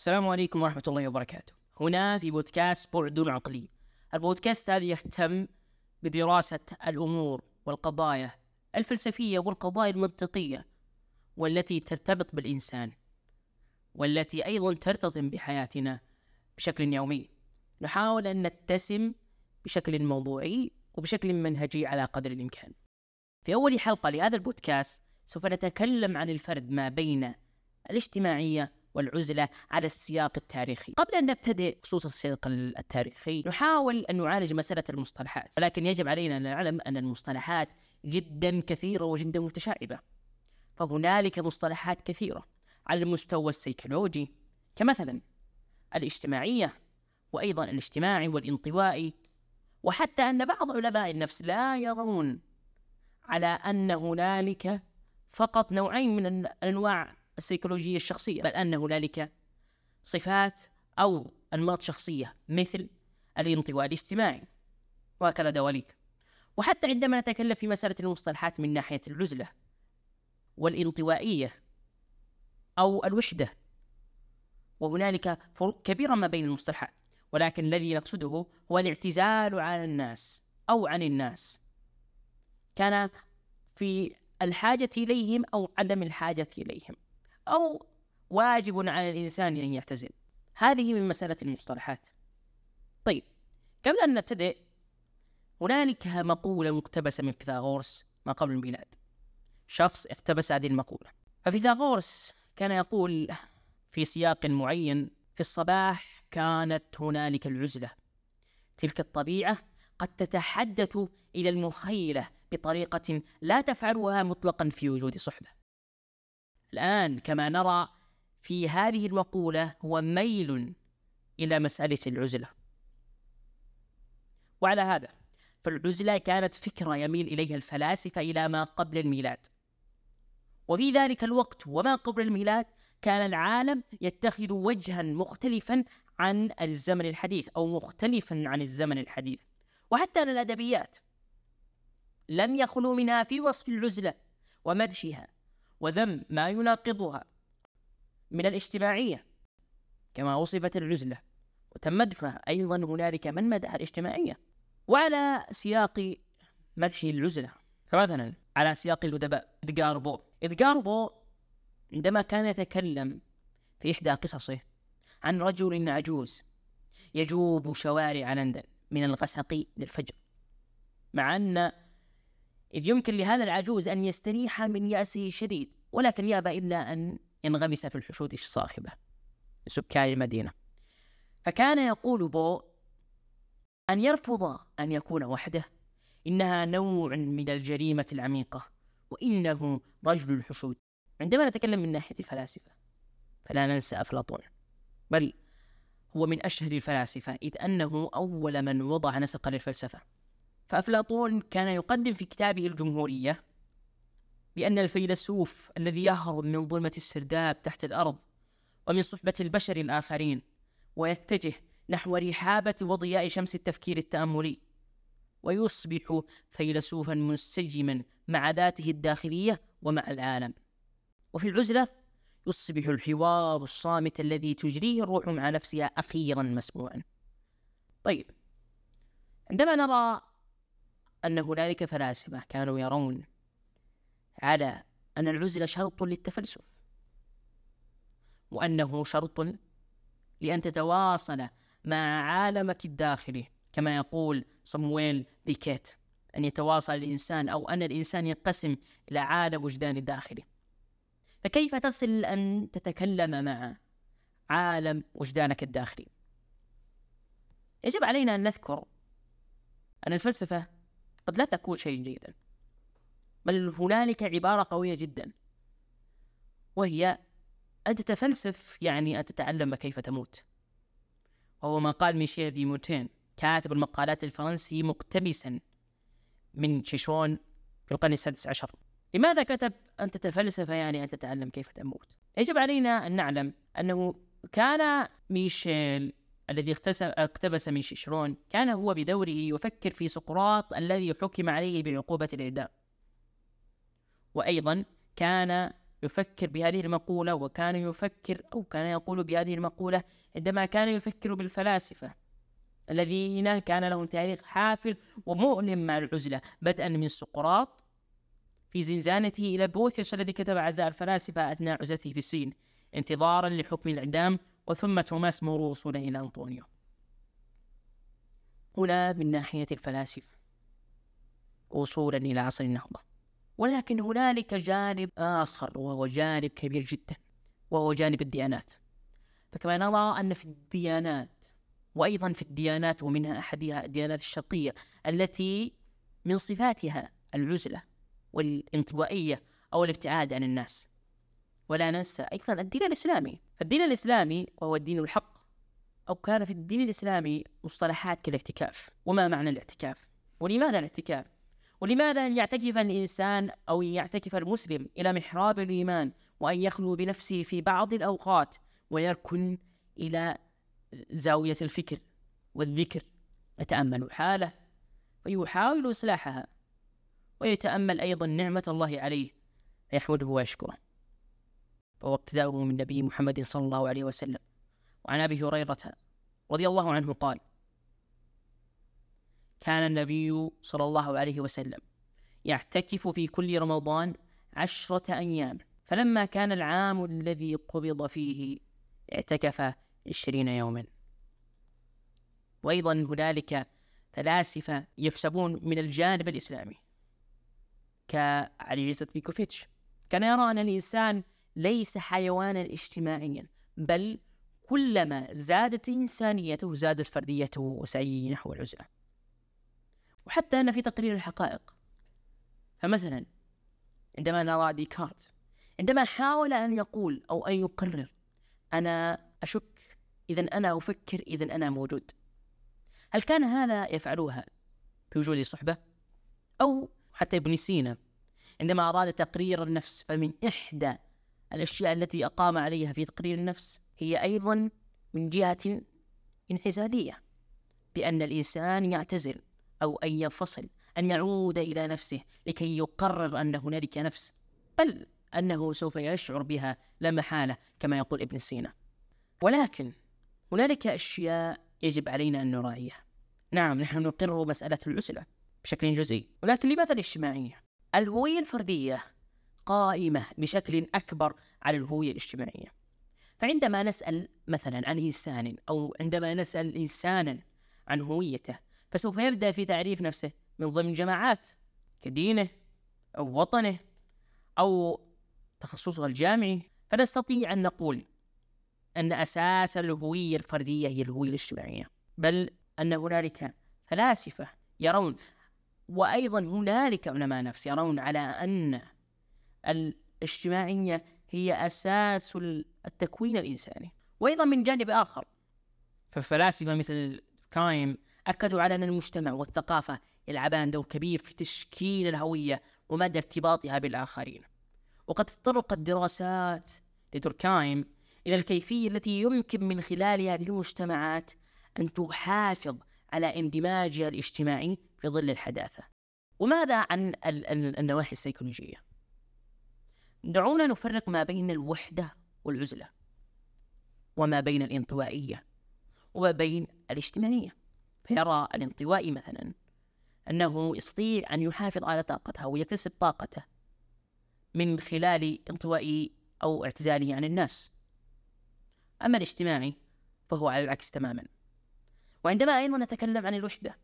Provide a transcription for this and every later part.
السلام عليكم ورحمة الله وبركاته. هنا في بودكاست بعد عقلي. البودكاست هذا يهتم بدراسة الأمور والقضايا الفلسفية والقضايا المنطقية والتي ترتبط بالإنسان والتي أيضا ترتطم بحياتنا بشكل يومي. نحاول أن نتسم بشكل موضوعي وبشكل منهجي على قدر الإمكان. في أول حلقة لهذا البودكاست سوف نتكلم عن الفرق ما بين الاجتماعية والعزلة على السياق التاريخي. قبل أن نبتدئ خصوص السياق التاريخي نحاول أن نعالج مسألة المصطلحات ولكن يجب علينا أن نعلم أن المصطلحات جدا كثيرة وجدا متشعبة. فهنالك مصطلحات كثيرة على المستوى السيكولوجي كمثلا الاجتماعية وأيضا الاجتماعي والانطوائي وحتى أن بعض علماء النفس لا يرون على أن هنالك فقط نوعين من أنواع السيكولوجية الشخصية بل أن هنالك صفات أو أنماط شخصية مثل الانطواء الاجتماعي وهكذا دواليك وحتى عندما نتكلم في مسألة المصطلحات من ناحية العزلة والانطوائية أو الوحدة وهنالك فروق كبيرة ما بين المصطلحات ولكن الذي نقصده هو الاعتزال عن الناس أو عن الناس. كان في الحاجة إليهم أو عدم الحاجة إليهم. أو واجب على الإنسان أن يعتزل هذه من مسألة المصطلحات. طيب قبل أن نبتدئ هنالك مقولة مقتبسة من فيثاغورس ما قبل الميلاد. شخص اقتبس هذه المقولة. ففيثاغورس كان يقول في سياق معين في الصباح كانت هنالك العزلة. تلك الطبيعة قد تتحدث إلى المخيلة بطريقة لا تفعلها مطلقا في وجود صحبة. الآن كما نرى في هذه المقولة هو ميل إلى مسألة العزلة. وعلى هذا فالعزلة كانت فكرة يميل إليها الفلاسفة إلى ما قبل الميلاد. وفي ذلك الوقت وما قبل الميلاد كان العالم يتخذ وجها مختلفا عن الزمن الحديث أو مختلفا عن الزمن الحديث. وحتى الأدبيات لم يخلو منها في وصف العزلة ومدحها. وذم ما يناقضها من الاجتماعية كما وصفت العزلة. وتم مدحها أيضا هنالك من مدح الاجتماعية وعلى سياق مدح العزلة. فمثلا على سياق الأدباء إدغار بو. إدغار بو عندما كان يتكلم في إحدى قصصه عن رجل عجوز يجوب شوارع لندن من الغسق للفجر مع أن إذ يمكن لهذا العجوز أن يستريح من يأسه الشديد ولكن يأبى إلا أن ينغمس في الحشود الصاخبة. لسكان المدينة. فكان يقول بو أن يرفض أن يكون وحده. إنها نوع من الجريمة العميقة وإنه رجل الحشود. عندما نتكلم من ناحية الفلاسفة فلا ننسى أفلاطون. بل هو من أشهر الفلاسفة إذ أنه أول من وضع نسق للفلسفة. فأفلاطون كان يقدم في كتابه الجمهورية بأن الفيلسوف الذي يهرب من ظلمة السرداب تحت الأرض ومن صحبة البشر الآخرين ويتجه نحو رحابة وضياء شمس التفكير التأملي ويصبح فيلسوفا منسجما مع ذاته الداخلية ومع العالم. وفي العزلة يصبح الحوار الصامت الذي تجريه الروح مع نفسها أخيرا مسموعا طيب عندما نرى أن هنالك فلاسفة كانوا يرون على أن العزلة شرط للتفلسف وأنه شرط لأن تتواصل مع عالمك الداخلي كما يقول صمويل ديكيت أن يتواصل الإنسان أو أن الإنسان ينقسم إلى عالم وجدان الداخلي فكيف تصل أن تتكلم مع عالم وجدانك الداخلي؟ يجب علينا أن نذكر أن الفلسفة قد لا تكون شيء جيدا بل هنالك عبارة قوية جدا وهي أن تتفلسف يعني أن تتعلم كيف تموت. وهو ما قال ميشيل دي موتين كاتب المقالات الفرنسي مقتبسا من شيشون في القرن السادس عشر. لماذا كتب أن تتفلسف يعني أن تتعلم كيف تموت؟ يجب علينا أن نعلم أنه كان ميشيل الذي اقتبس من شيشرون كان هو بدوره يفكر في سقراط الذي حكم عليه بعقوبة الإعدام. وأيضا كان يفكر بهذه المقولة وكان يفكر أو كان يقول بهذه المقولة عندما كان يفكر بالفلاسفة الذين كان لهم تاريخ حافل ومؤلم مع العزلة بدءا من سقراط في زنزانته إلى بوثيوس الذي كتب عزاء الفلاسفة أثناء عزلته في الصين انتظارا لحكم الإعدام وثم توماس مورو وصولا إلى أنطونيو. هنا من ناحية الفلاسفة. وصولا إلى عصر النهضة. ولكن هنالك جانب آخر وهو جانب كبير جدا وهو جانب الديانات. فكما نرى أن في الديانات وأيضا في الديانات ومنها أحدها الديانات الشرقية التي من صفاتها العزلة والانطوائية أو الابتعاد عن الناس. ولا ننسى أيضا الدين الإسلامي. فالدين الإسلامي وهو الدين الحق أو كان في الدين الإسلامي مصطلحات كالاعتكاف. وما معنى الاعتكاف؟ ولماذا الاعتكاف؟ ولماذا أن يعتكف الإنسان أو يعتكف المسلم إلى محراب الإيمان وأن يخلو بنفسه في بعض الأوقات ويركن إلى زاوية الفكر والذكر؟ يتأمل حاله ويحاول إصلاحها ويتأمل أيضا نعمة الله عليه فيحمده ويشكره. فهو اقتداؤه من نبي محمد صلى الله عليه وسلم. وعن أبي هريرة رضي الله عنه قال كان النبي صلى الله عليه وسلم يعتكف في كل رمضان عشرة أيام فلما كان العام الذي قبض فيه اعتكف عشرين يوما. وأيضا هنالك فلاسفة يحسبون من الجانب الإسلامي كعلي عزت بيكوفيتش كان يرى أن الإنسان ليس حيوانا اجتماعيا بل كلما زادت إنسانيته زادت فرديته وسعيه نحو العزلة. وحتى أن في تقرير الحقائق فمثلا عندما نرى ديكارت عندما حاول أن يقول أو أن يقرر أنا أشك إذا أنا أفكر إذا أنا موجود. هل كان هذا يفعلها بوجود صحبة؟ أو حتى ابن سينا عندما أراد تقرير النفس فمن إحدى الأشياء التي أقام عليها في تقرير النفس هي أيضا من جهة انعزالية بأن الإنسان يعتزل أو أن ينفصل أن يعود إلى نفسه لكي يقرر أن هنالك نفس بل أنه سوف يشعر بها لا محالة كما يقول ابن سينا ولكن هنالك أشياء يجب علينا أن نراعيها نعم نحن نقر مسألة العزلة بشكل جزئي ولكن لماذا الاجتماعية؟ الهوية الفردية قائمة بشكل أكبر على الهوية الاجتماعية. فعندما نسأل مثلا عن إنسان أو عندما نسأل إنسانا عن هويته فسوف يبدأ في تعريف نفسه من ضمن جماعات كدينه أو وطنه أو تخصصه الجامعي. فنستطيع أن نقول أن أساس الهوية الفردية هي الهوية الاجتماعية بل أن هنالك فلاسفة يرون وأيضا هنالك علماء نفس يرون على أن الاجتماعية هي أساس التكوين الإنساني. وأيضا من جانب آخر فالفلاسفة مثل كايم أكدوا على أن المجتمع والثقافة يلعبان دور كبير في تشكيل الهوية ومدى ارتباطها بالآخرين. وقد تطرقت دراسات لدوركايم إلى الكيفية التي يمكن من خلالها للمجتمعات أن تحافظ على اندماجها الاجتماعي في ظل الحداثة. وماذا عن النواحي السيكولوجية؟ دعونا نفرق ما بين الوحدة والعزلة وما بين الانطوائية وما بين الاجتماعية. فيرى الانطوائي مثلا أنه يستطيع أن يحافظ على طاقته ويكتسب طاقته من خلال انطوائه أو اعتزاله عن الناس. أما الاجتماعي فهو على العكس تماما. وعندما أيضا نتكلم عن الوحدة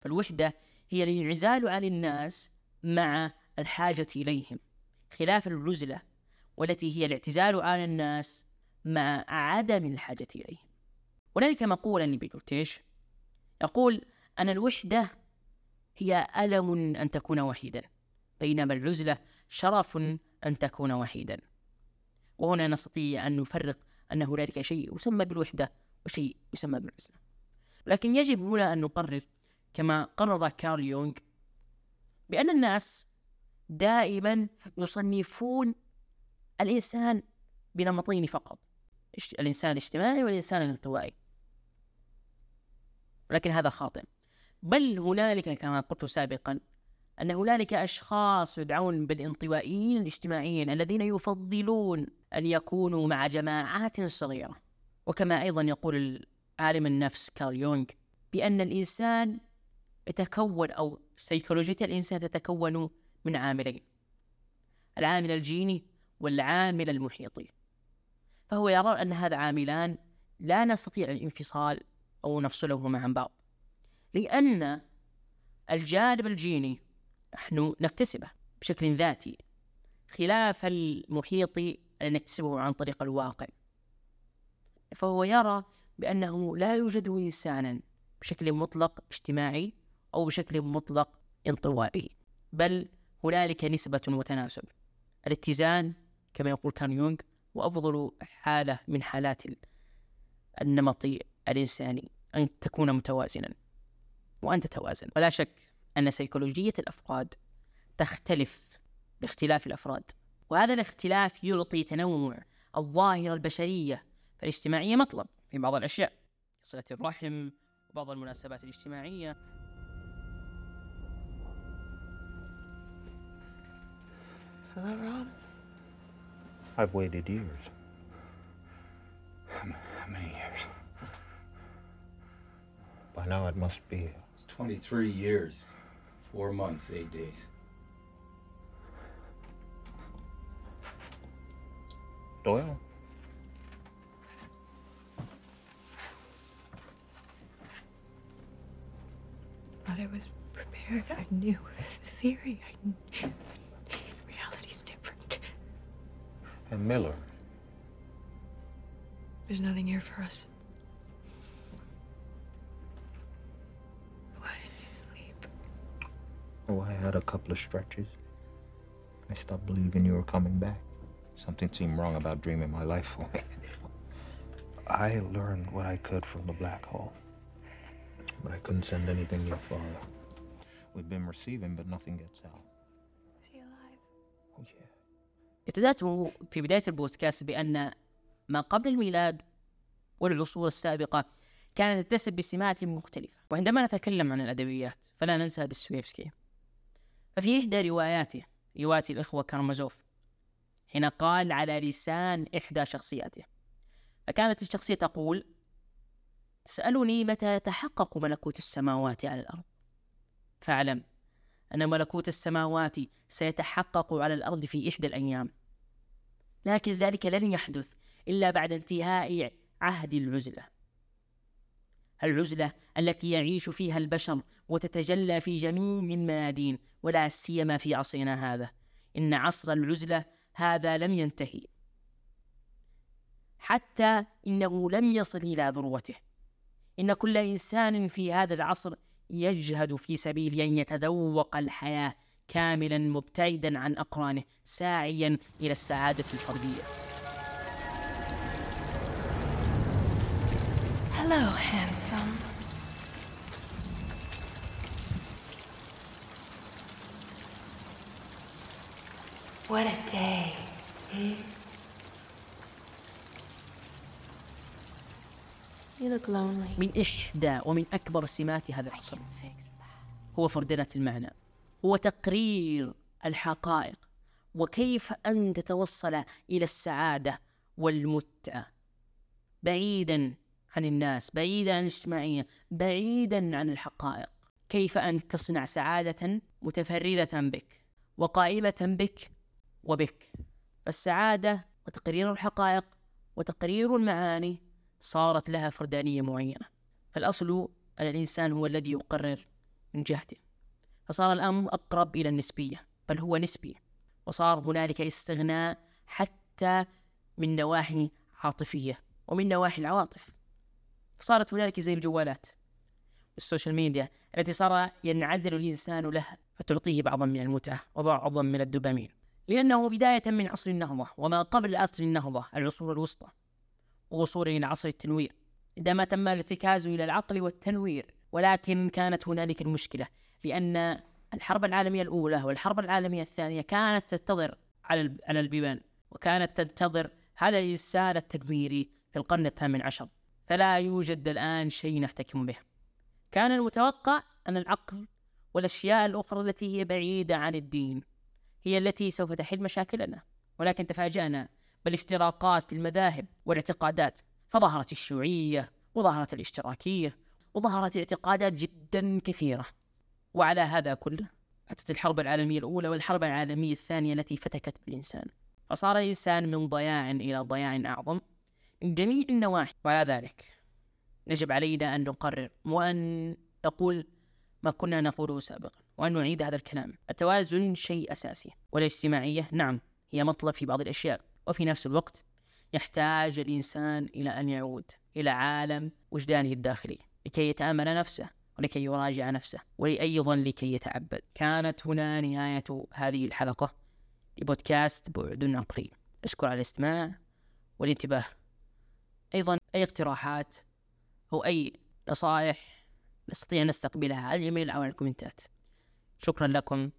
فالوحدة هي الانعزال عن الناس مع الحاجة إليهم. خلاف العزلة والتي هي الاعتزال عن الناس مع عدم الحاجة إليهم. هنالك مقولة لبيجوتيش يقول أن الوحدة هي ألم أن تكون وحيدا بينما العزلة شرف أن تكون وحيدا. وهنا نستطيع أن نفرق أن هنالك شيء يسمى بالوحدة وشيء يسمى بالعزلة. لكن يجب هنا أن نقرر كما قرر كارل يونغ بأن الناس دائما يصنفون الإنسان بنمطين فقط. الإنسان الاجتماعي والإنسان الانطوائي. ولكن هذا خاطئ. بل هنالك كما قلت سابقا أن هنالك أشخاص يدعون بالانطوائيين الاجتماعيين الذين يفضلون أن يكونوا مع جماعات صغيرة. وكما أيضا يقول عالم النفس كارل يونغ بأن الإنسان يتكون أو سيكولوجية الإنسان تتكون من عاملين. العامل الجيني والعامل المحيطي. فهو يرى أن هذا عاملان لا نستطيع الانفصال أو نفصلهما عن بعض. لأن الجانب الجيني نحن نكتسبه بشكل ذاتي خلاف المحيط الذي نكتسبه عن طريق الواقع. فهو يرى بأنه لا يوجد إنسانا بشكل مطلق اجتماعي أو بشكل مطلق انطوائي بل هنالك نسبة وتناسب. الاتزان كما يقول كان يونغ وأفضل حالة من حالات النمط الإنساني أن تكون متوازنا. وأن تتوازن ولا شك أن سيكولوجية الأفراد تختلف باختلاف الأفراد. وهذا الاختلاف يعطي تنوع الظاهرة البشرية فالاجتماعية مطلب في بعض الأشياء صلة الرحم وبعض المناسبات الاجتماعية. Hello, Rob. I've waited years. How many years? By now it must be. It's 23 years, 4 months, 8 days. Doyle? But I was prepared. I knew the theory. I knew. And Miller? There's nothing here for us. Why didn't you sleep? Oh, I had a couple of stretches. I stopped believing you were coming back. Something seemed wrong about dreaming my life away. I learned what I could from the black hole. But I couldn't send anything to your father. We've been receiving, but nothing gets out. ابتدأت في بداية البودكاست بأن ما قبل الميلاد والعصور السابقة كانت تتسم بسمات مختلفة. وعندما نتكلم عن الأدبيات فلا ننسى دستويفسكي ففي إحدى رواياته رواية الإخوة كارمازوف حين قال على لسان إحدى شخصياته. فكانت الشخصية تقول تسألني متى يتحقق ملكوت السماوات على الأرض؟ فاعلم أن ملكوت السماوات سيتحقق على الأرض في إحدى الأيام. لكن ذلك لن يحدث إلا بعد انتهاء عهد العزلة. العزلة التي يعيش فيها البشر وتتجلى في جميع الميادين ولا سيما في عصرنا هذا. إن عصر العزلة هذا لم ينتهي. حتى إنه لم يصل إلى ذروته. إن كل إنسان في هذا العصر يجهد في سبيل أن يتذوق الحياة كاملا مبتعدا عن أقرانه ساعيا إلى السعادة الفردية Hello, handsome. What a day. Hmm? من إحدى ومن أكبر سمات هذا العصر. هو فردنة المعنى. هو تقرير الحقائق. وكيف أن تتوصل إلى السعادة والمتعة؟ بعيدا عن الناس بعيدا عن الاجتماعية بعيدا عن الحقائق. كيف أن تصنع سعادة متفردة بك وقائمة بك وبك؟ فالسعادة وتقرير الحقائق وتقرير المعاني صارت لها فردانية معينة. فالأصل أن الإنسان هو الذي يقرر من جهته. فصار الأمر أقرب إلى النسبية بل هو نسبي. وصار هنالك استغناء حتى من نواحي عاطفية ومن نواحي العواطف. فصارت هنالك زي الجوالات ال social media التي صار ينعزل الإنسان لها فتعطيه بعضا من المتعة وبعضا من الدوبامين. لأنه بداية من عصر النهضة وما قبل عصر النهضة العصور الوسطى. ووصولا إلى عصر التنوير عندما تم الارتكاز إلى العقل والتنوير ولكن كانت هنالك المشكلة لأن الحرب العالمية الأولى والحرب العالمية الثانية كانت تنتظر على على البيبان وكانت تنتظر هذا الإنسان التدميري في القرن الثامن عشر. فلا يوجد الآن شيء نحتكم به. كان المتوقع أن العقل والأشياء الأخرى التي هي بعيدة عن الدين هي التي سوف تحل مشاكلنا ولكن تفاجأنا بالافتراقات في المذاهب والاعتقادات فظهرت الشيوعية وظهرت الاشتراكية وظهرت اعتقادات جدا كثيرة. وعلى هذا كله أتت الحرب العالمية الأولى والحرب العالمية الثانية التي فتكت بالإنسان. فصار الإنسان من ضياع إلى ضياع أعظم من جميع النواحي. وعلى ذلك يجب علينا أن نقرر وأن نقول ما كنا نقوله سابقا وأن نعيد هذا الكلام. التوازن شيء أساسي والاجتماعية نعم هي مطلب في بعض الأشياء. وفي نفس الوقت يحتاج الإنسان إلى أن يعود إلى عالم وجدانه الداخلي لكي يتأمل نفسه ولكي يراجع نفسه وأيضا لكي يتعبد. كانت هنا نهاية هذه الحلقة لبودكاست بعد عقلي أشكر على الاستماع والانتباه. أيضا أي اقتراحات أو أي نصائح نستطيع أن نستقبلها على الإيميل أو على الكومنتات. شكرا لكم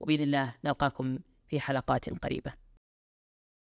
وبإذن الله نلقاكم في حلقات قريبة.